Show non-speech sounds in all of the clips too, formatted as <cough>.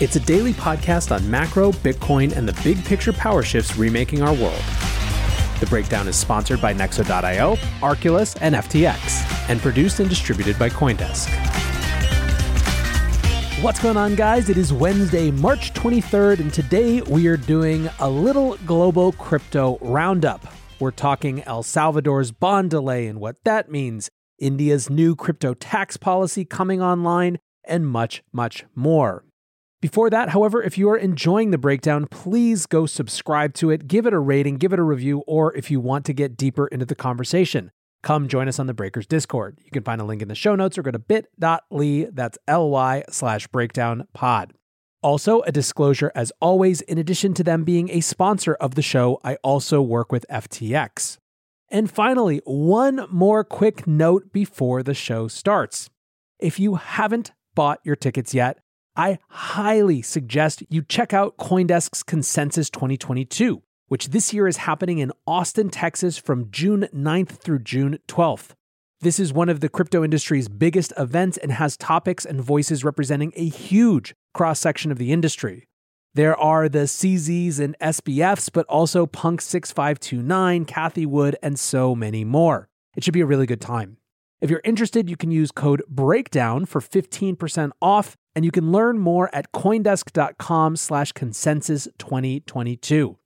It's a daily podcast on macro, Bitcoin, and the big picture power shifts remaking our world. The Breakdown is sponsored by Nexo.io, Arculus, and FTX, and produced and distributed by Coindesk. What's going on, guys? It is Wednesday, March 23rd, and today we are doing a little global crypto roundup. We're talking El Salvador's bond delay and what that means, India's new crypto tax policy coming online, and much, much more. Before that, however, if you are enjoying the breakdown, please go subscribe to it, give it a rating, give it a review, or if you want to get deeper into the conversation, come join us on the Breakers Discord. You can find a link in the show notes or go to bit.ly, that's ly slash breakdown pod. Also, a disclosure as always, in addition to them being a sponsor of the show, I also work with FTX. And finally, one more quick note before the show starts. If you haven't bought your tickets yet, I highly suggest you check out Coindesk's Consensus 2022, which this year is happening in Austin, Texas from June 9th through June 12th. This is one of the crypto industry's biggest events and has topics and voices representing a huge cross section of the industry. There are the CZs and SBFs, but also Punk 6529, Cathie Wood, and so many more. It should be a really good time. If you're interested, you can use code BREAKDOWN for 15% off, and you can learn more at coindesk.com slash consensus 2022.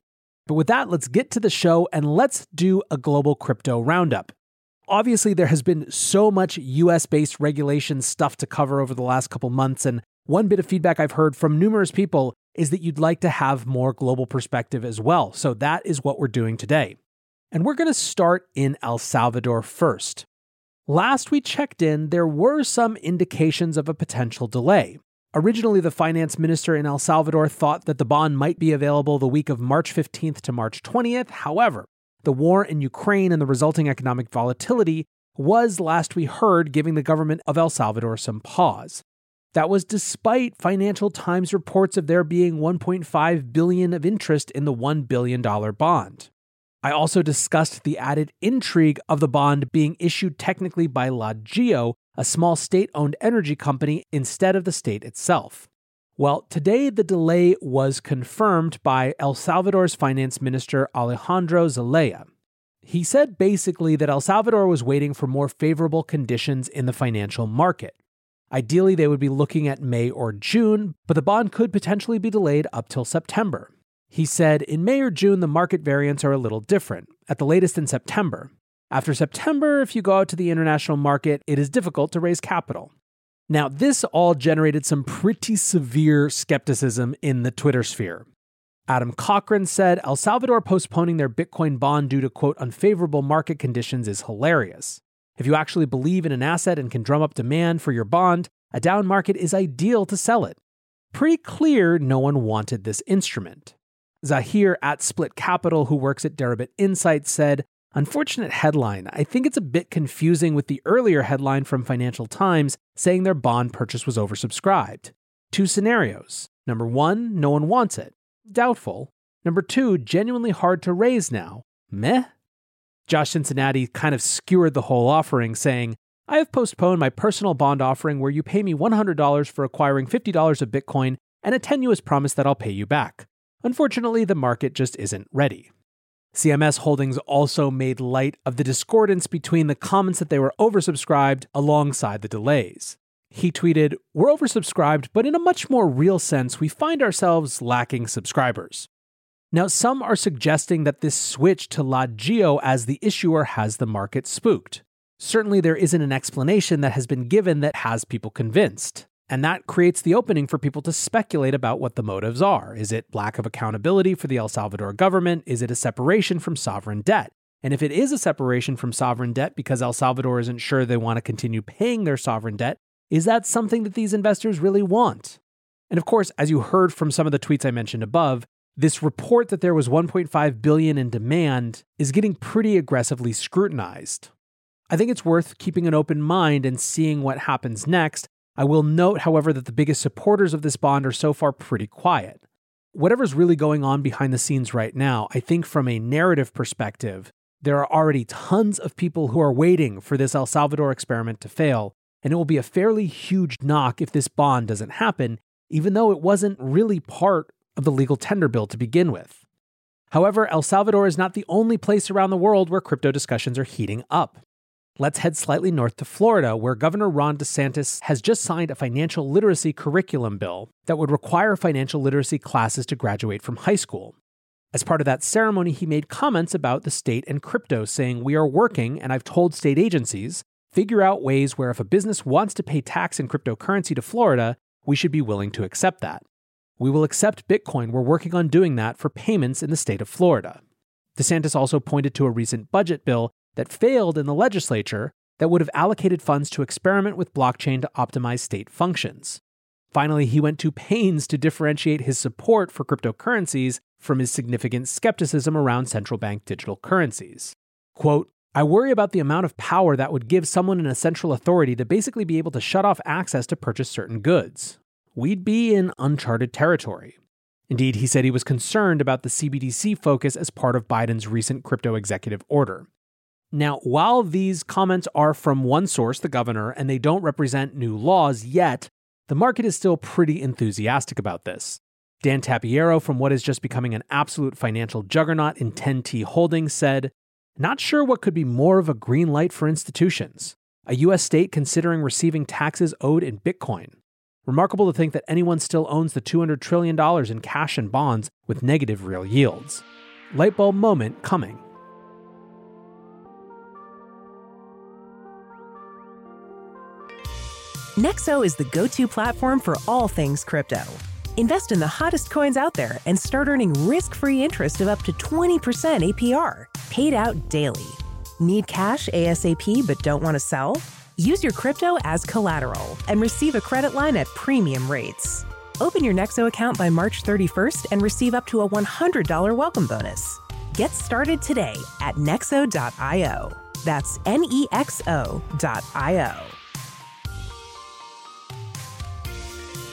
But with that, let's get to the show and let's do a global crypto roundup. Obviously, there has been so much US based regulation stuff to cover over the last couple months, and one bit of feedback I've heard from numerous people is that you'd like to have more global perspective as well. So that is what we're doing today. And we're going to start in El Salvador first. Last we checked in, there were some indications of a potential delay. Originally, the finance minister in El Salvador thought that the bond might be available the week of March 15th to March 20th. However, the war in Ukraine and the resulting economic volatility was, last we heard, giving the government of El Salvador some pause. That was despite Financial Times reports of there being 1.5 billion of interest in the 1 billion dollar bond. I also discussed the added intrigue of the bond being issued technically by LaGeo, a small state-owned energy company instead of the state itself. Well, today the delay was confirmed by El Salvador's finance minister Alejandro Zelaya. He said basically that El Salvador was waiting for more favorable conditions in the financial market. Ideally, they would be looking at May or June, but the bond could potentially be delayed up till September. He said in May or June, the market variants are a little different, at the latest in September. After September, if you go out to the international market, it is difficult to raise capital. Now, this all generated some pretty severe skepticism in the Twitter sphere. Adam Cochran said El Salvador postponing their Bitcoin bond due to quote unfavorable market conditions is hilarious. If you actually believe in an asset and can drum up demand for your bond, a down market is ideal to sell it. Pretty clear no one wanted this instrument. Zaheer at Split Capital, who works at Deribit Insights, said, Unfortunate headline. I think it's a bit confusing with the earlier headline from Financial Times saying their bond purchase was oversubscribed. Two scenarios. Number one, no one wants it. Doubtful. Number two, genuinely hard to raise now. Meh. Josh Cincinnati kind of skewered the whole offering, saying, I have postponed my personal bond offering where you pay me $100 for acquiring $50 of Bitcoin and a tenuous promise that I'll pay you back. Unfortunately, the market just isn't ready. CMS Holdings also made light of the discordance between the comments that they were oversubscribed alongside the delays. He tweeted, We're oversubscribed, but in a much more real sense, we find ourselves lacking subscribers. Now, some are suggesting that this switch to LaGeo as the issuer has the market spooked. Certainly, there isn't an explanation that has been given that has people convinced. And that creates the opening for people to speculate about what the motives are. Is it lack of accountability for the El Salvador government? Is it a separation from sovereign debt? And if it is a separation from sovereign debt because El Salvador isn't sure they want to continue paying their sovereign debt, is that something that these investors really want? And of course, as you heard from some of the tweets I mentioned above, this report that there was 1.5 billion in demand is getting pretty aggressively scrutinized. I think it's worth keeping an open mind and seeing what happens next I will note, however, that the biggest supporters of this bond are so far pretty quiet. Whatever's really going on behind the scenes right now, I think from a narrative perspective, there are already tons of people who are waiting for this El Salvador experiment to fail, and it will be a fairly huge knock if this bond doesn't happen, even though it wasn't really part of the legal tender bill to begin with. However, El Salvador is not the only place around the world where crypto discussions are heating up. Let's head slightly north to Florida, where Governor Ron DeSantis has just signed a financial literacy curriculum bill that would require financial literacy classes to graduate from high school. As part of that ceremony, he made comments about the state and crypto, saying, We are working, and I've told state agencies, figure out ways where if a business wants to pay tax in cryptocurrency to Florida, we should be willing to accept that. We will accept Bitcoin. We're working on doing that for payments in the state of Florida. DeSantis also pointed to a recent budget bill that failed in the legislature that would have allocated funds to experiment with blockchain to optimize state functions. Finally, he went to pains to differentiate his support for cryptocurrencies from his significant skepticism around central bank digital currencies. Quote, I worry about the amount of power that would give someone in a central authority to basically be able to shut off access to purchase certain goods. We'd be in uncharted territory. Indeed, he said he was concerned about the CBDC focus as part of Biden's recent crypto executive order. Now, while these comments are from one source, the governor, and they don't represent new laws yet, the market is still pretty enthusiastic about this. Dan Tapiero, from what is just becoming an absolute financial juggernaut in 10T Holdings, said, Not sure what could be more of a green light for institutions. A U.S. state considering receiving taxes owed in Bitcoin. Remarkable to think that anyone still owns the $200 trillion in cash and bonds with negative real yields. Lightbulb moment coming. Nexo is the go to platform for all things crypto. Invest in the hottest coins out there and start earning risk free interest of up to 20% APR, paid out daily. Need cash ASAP but don't want to sell? Use your crypto as collateral and receive a credit line at premium rates. Open your Nexo account by March 31st and receive up to a $100 welcome bonus. Get started today at nexo.io. That's N E X O.io.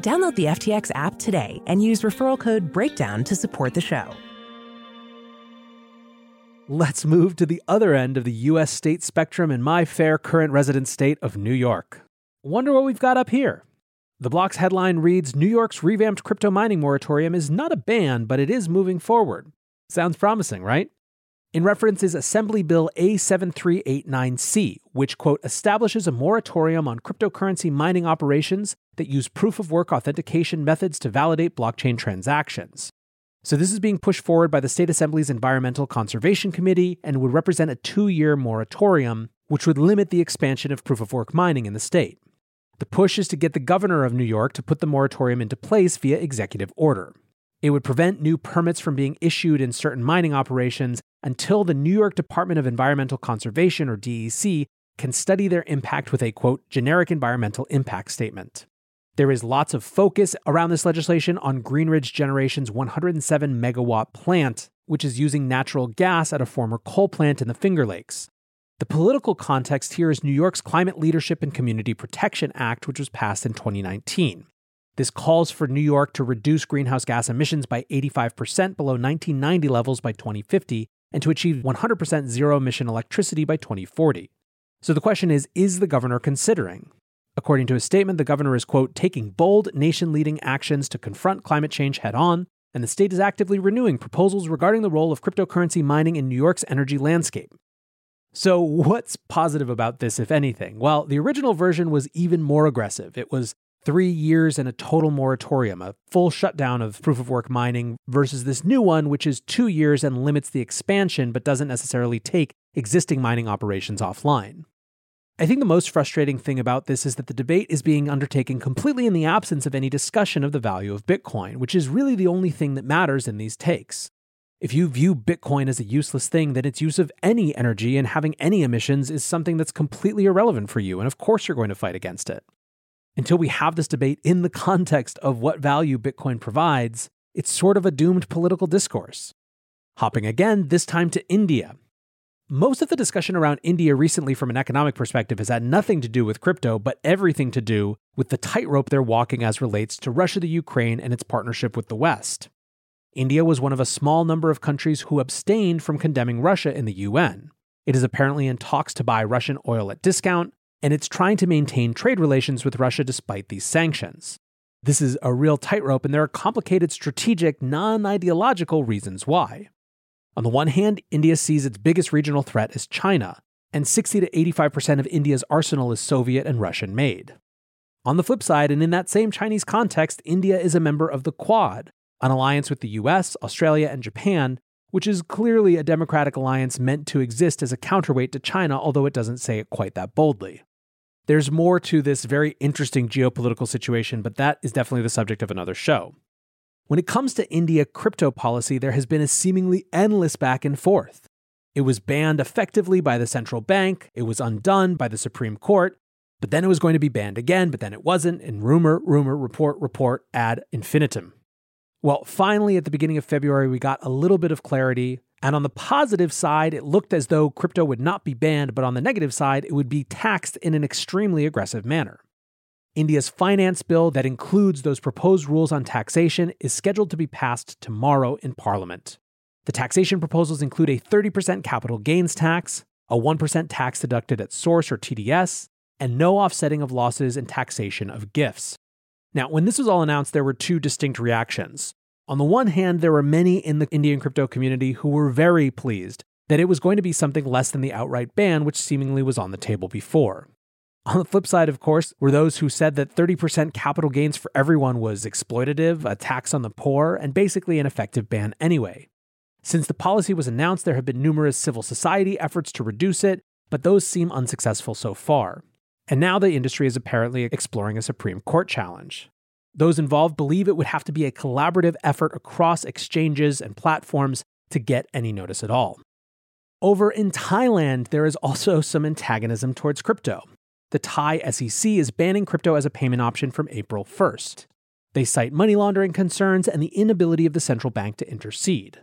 Download the FTX app today and use referral code BREAKDOWN to support the show. Let's move to the other end of the US state spectrum in my fair current resident state of New York. Wonder what we've got up here. The block's headline reads New York's revamped crypto mining moratorium is not a ban, but it is moving forward. Sounds promising, right? In reference is Assembly Bill A7389C, which, quote, establishes a moratorium on cryptocurrency mining operations that use proof of work authentication methods to validate blockchain transactions. So, this is being pushed forward by the State Assembly's Environmental Conservation Committee and would represent a two year moratorium, which would limit the expansion of proof of work mining in the state. The push is to get the governor of New York to put the moratorium into place via executive order. It would prevent new permits from being issued in certain mining operations until the New York Department of Environmental Conservation, or DEC, can study their impact with a quote, generic environmental impact statement. There is lots of focus around this legislation on Greenidge Generation's 107 megawatt plant, which is using natural gas at a former coal plant in the Finger Lakes. The political context here is New York's Climate Leadership and Community Protection Act, which was passed in 2019. This calls for New York to reduce greenhouse gas emissions by 85% below 1990 levels by 2050 and to achieve 100% zero emission electricity by 2040. So the question is Is the governor considering? According to his statement, the governor is, quote, taking bold, nation leading actions to confront climate change head on, and the state is actively renewing proposals regarding the role of cryptocurrency mining in New York's energy landscape. So, what's positive about this, if anything? Well, the original version was even more aggressive. It was three years and a total moratorium, a full shutdown of proof of work mining, versus this new one, which is two years and limits the expansion but doesn't necessarily take existing mining operations offline. I think the most frustrating thing about this is that the debate is being undertaken completely in the absence of any discussion of the value of Bitcoin, which is really the only thing that matters in these takes. If you view Bitcoin as a useless thing, then its use of any energy and having any emissions is something that's completely irrelevant for you, and of course you're going to fight against it. Until we have this debate in the context of what value Bitcoin provides, it's sort of a doomed political discourse. Hopping again, this time to India. Most of the discussion around India recently from an economic perspective has had nothing to do with crypto, but everything to do with the tightrope they're walking as relates to Russia, the Ukraine, and its partnership with the West. India was one of a small number of countries who abstained from condemning Russia in the UN. It is apparently in talks to buy Russian oil at discount, and it's trying to maintain trade relations with Russia despite these sanctions. This is a real tightrope, and there are complicated strategic, non ideological reasons why. On the one hand, India sees its biggest regional threat as China, and 60 to 85% of India's arsenal is Soviet and Russian made. On the flip side, and in that same Chinese context, India is a member of the Quad, an alliance with the US, Australia, and Japan, which is clearly a democratic alliance meant to exist as a counterweight to China, although it doesn't say it quite that boldly. There's more to this very interesting geopolitical situation, but that is definitely the subject of another show. When it comes to India crypto policy, there has been a seemingly endless back and forth. It was banned effectively by the central bank, it was undone by the Supreme Court, but then it was going to be banned again, but then it wasn't, and rumor, rumor, report, report ad infinitum. Well, finally, at the beginning of February, we got a little bit of clarity. And on the positive side, it looked as though crypto would not be banned, but on the negative side, it would be taxed in an extremely aggressive manner. India's finance bill that includes those proposed rules on taxation is scheduled to be passed tomorrow in Parliament. The taxation proposals include a 30% capital gains tax, a 1% tax deducted at source or TDS, and no offsetting of losses and taxation of gifts. Now, when this was all announced, there were two distinct reactions. On the one hand, there were many in the Indian crypto community who were very pleased that it was going to be something less than the outright ban, which seemingly was on the table before. On the flip side, of course, were those who said that 30% capital gains for everyone was exploitative, a tax on the poor, and basically an effective ban anyway. Since the policy was announced, there have been numerous civil society efforts to reduce it, but those seem unsuccessful so far. And now the industry is apparently exploring a Supreme Court challenge. Those involved believe it would have to be a collaborative effort across exchanges and platforms to get any notice at all. Over in Thailand, there is also <laughs> some antagonism towards crypto. The Thai SEC is banning crypto as a payment option from April 1st. They cite money laundering concerns and the inability of the central bank to intercede.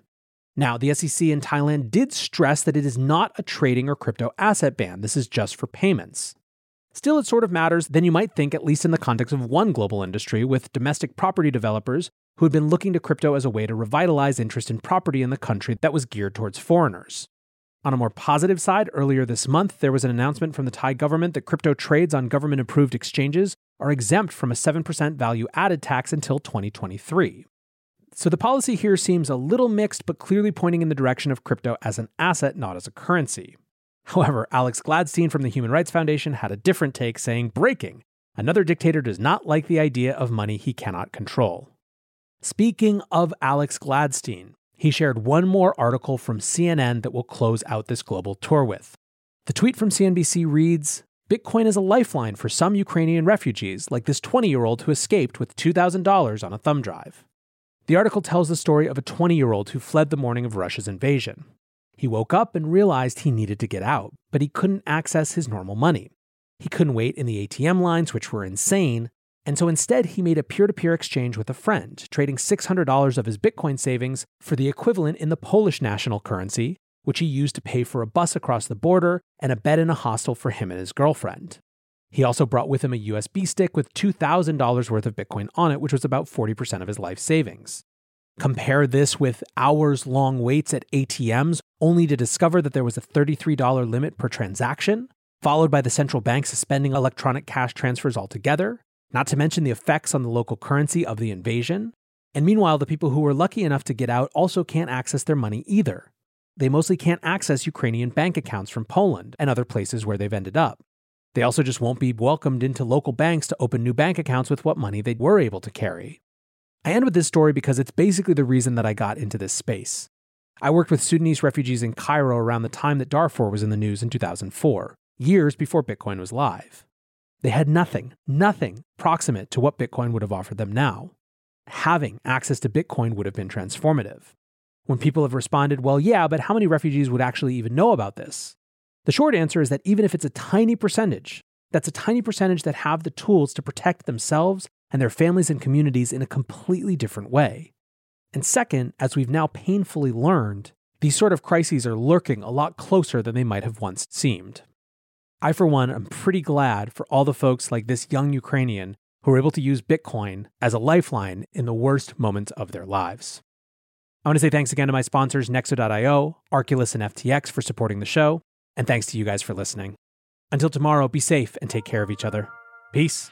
Now, the SEC in Thailand did stress that it is not a trading or crypto asset ban, this is just for payments. Still, it sort of matters than you might think, at least in the context of one global industry, with domestic property developers who had been looking to crypto as a way to revitalize interest in property in the country that was geared towards foreigners. On a more positive side, earlier this month, there was an announcement from the Thai government that crypto trades on government approved exchanges are exempt from a 7% value added tax until 2023. So the policy here seems a little mixed, but clearly pointing in the direction of crypto as an asset, not as a currency. However, Alex Gladstein from the Human Rights Foundation had a different take, saying, Breaking. Another dictator does not like the idea of money he cannot control. Speaking of Alex Gladstein, he shared one more article from CNN that will close out this global tour with. The tweet from CNBC reads Bitcoin is a lifeline for some Ukrainian refugees, like this 20 year old who escaped with $2,000 on a thumb drive. The article tells the story of a 20 year old who fled the morning of Russia's invasion. He woke up and realized he needed to get out, but he couldn't access his normal money. He couldn't wait in the ATM lines, which were insane, and so instead he made a peer to peer exchange with a friend, trading $600 of his Bitcoin savings for the equivalent in the Polish national currency, which he used to pay for a bus across the border and a bed in a hostel for him and his girlfriend. He also brought with him a USB stick with $2,000 worth of Bitcoin on it, which was about 40% of his life savings. Compare this with hours long waits at ATMs, only to discover that there was a $33 limit per transaction, followed by the central bank suspending electronic cash transfers altogether, not to mention the effects on the local currency of the invasion. And meanwhile, the people who were lucky enough to get out also can't access their money either. They mostly can't access Ukrainian bank accounts from Poland and other places where they've ended up. They also just won't be welcomed into local banks to open new bank accounts with what money they were able to carry. I end with this story because it's basically the reason that I got into this space. I worked with Sudanese refugees in Cairo around the time that Darfur was in the news in 2004, years before Bitcoin was live. They had nothing, nothing proximate to what Bitcoin would have offered them now. Having access to Bitcoin would have been transformative. When people have responded, well, yeah, but how many refugees would actually even know about this? The short answer is that even if it's a tiny percentage, that's a tiny percentage that have the tools to protect themselves and their families and communities in a completely different way. And second, as we've now painfully learned, these sort of crises are lurking a lot closer than they might have once seemed. I, for one, am pretty glad for all the folks like this young Ukrainian who are able to use Bitcoin as a lifeline in the worst moments of their lives. I want to say thanks again to my sponsors, Nexo.io, Arculus, and FTX for supporting the show, and thanks to you guys for listening. Until tomorrow, be safe and take care of each other. Peace.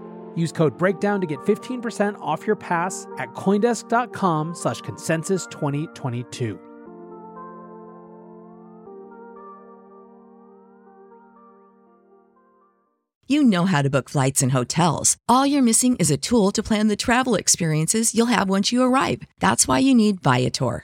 Use code BREAKDOWN to get 15% off your pass at Coindesk.com slash consensus 2022. You know how to book flights and hotels. All you're missing is a tool to plan the travel experiences you'll have once you arrive. That's why you need Viator.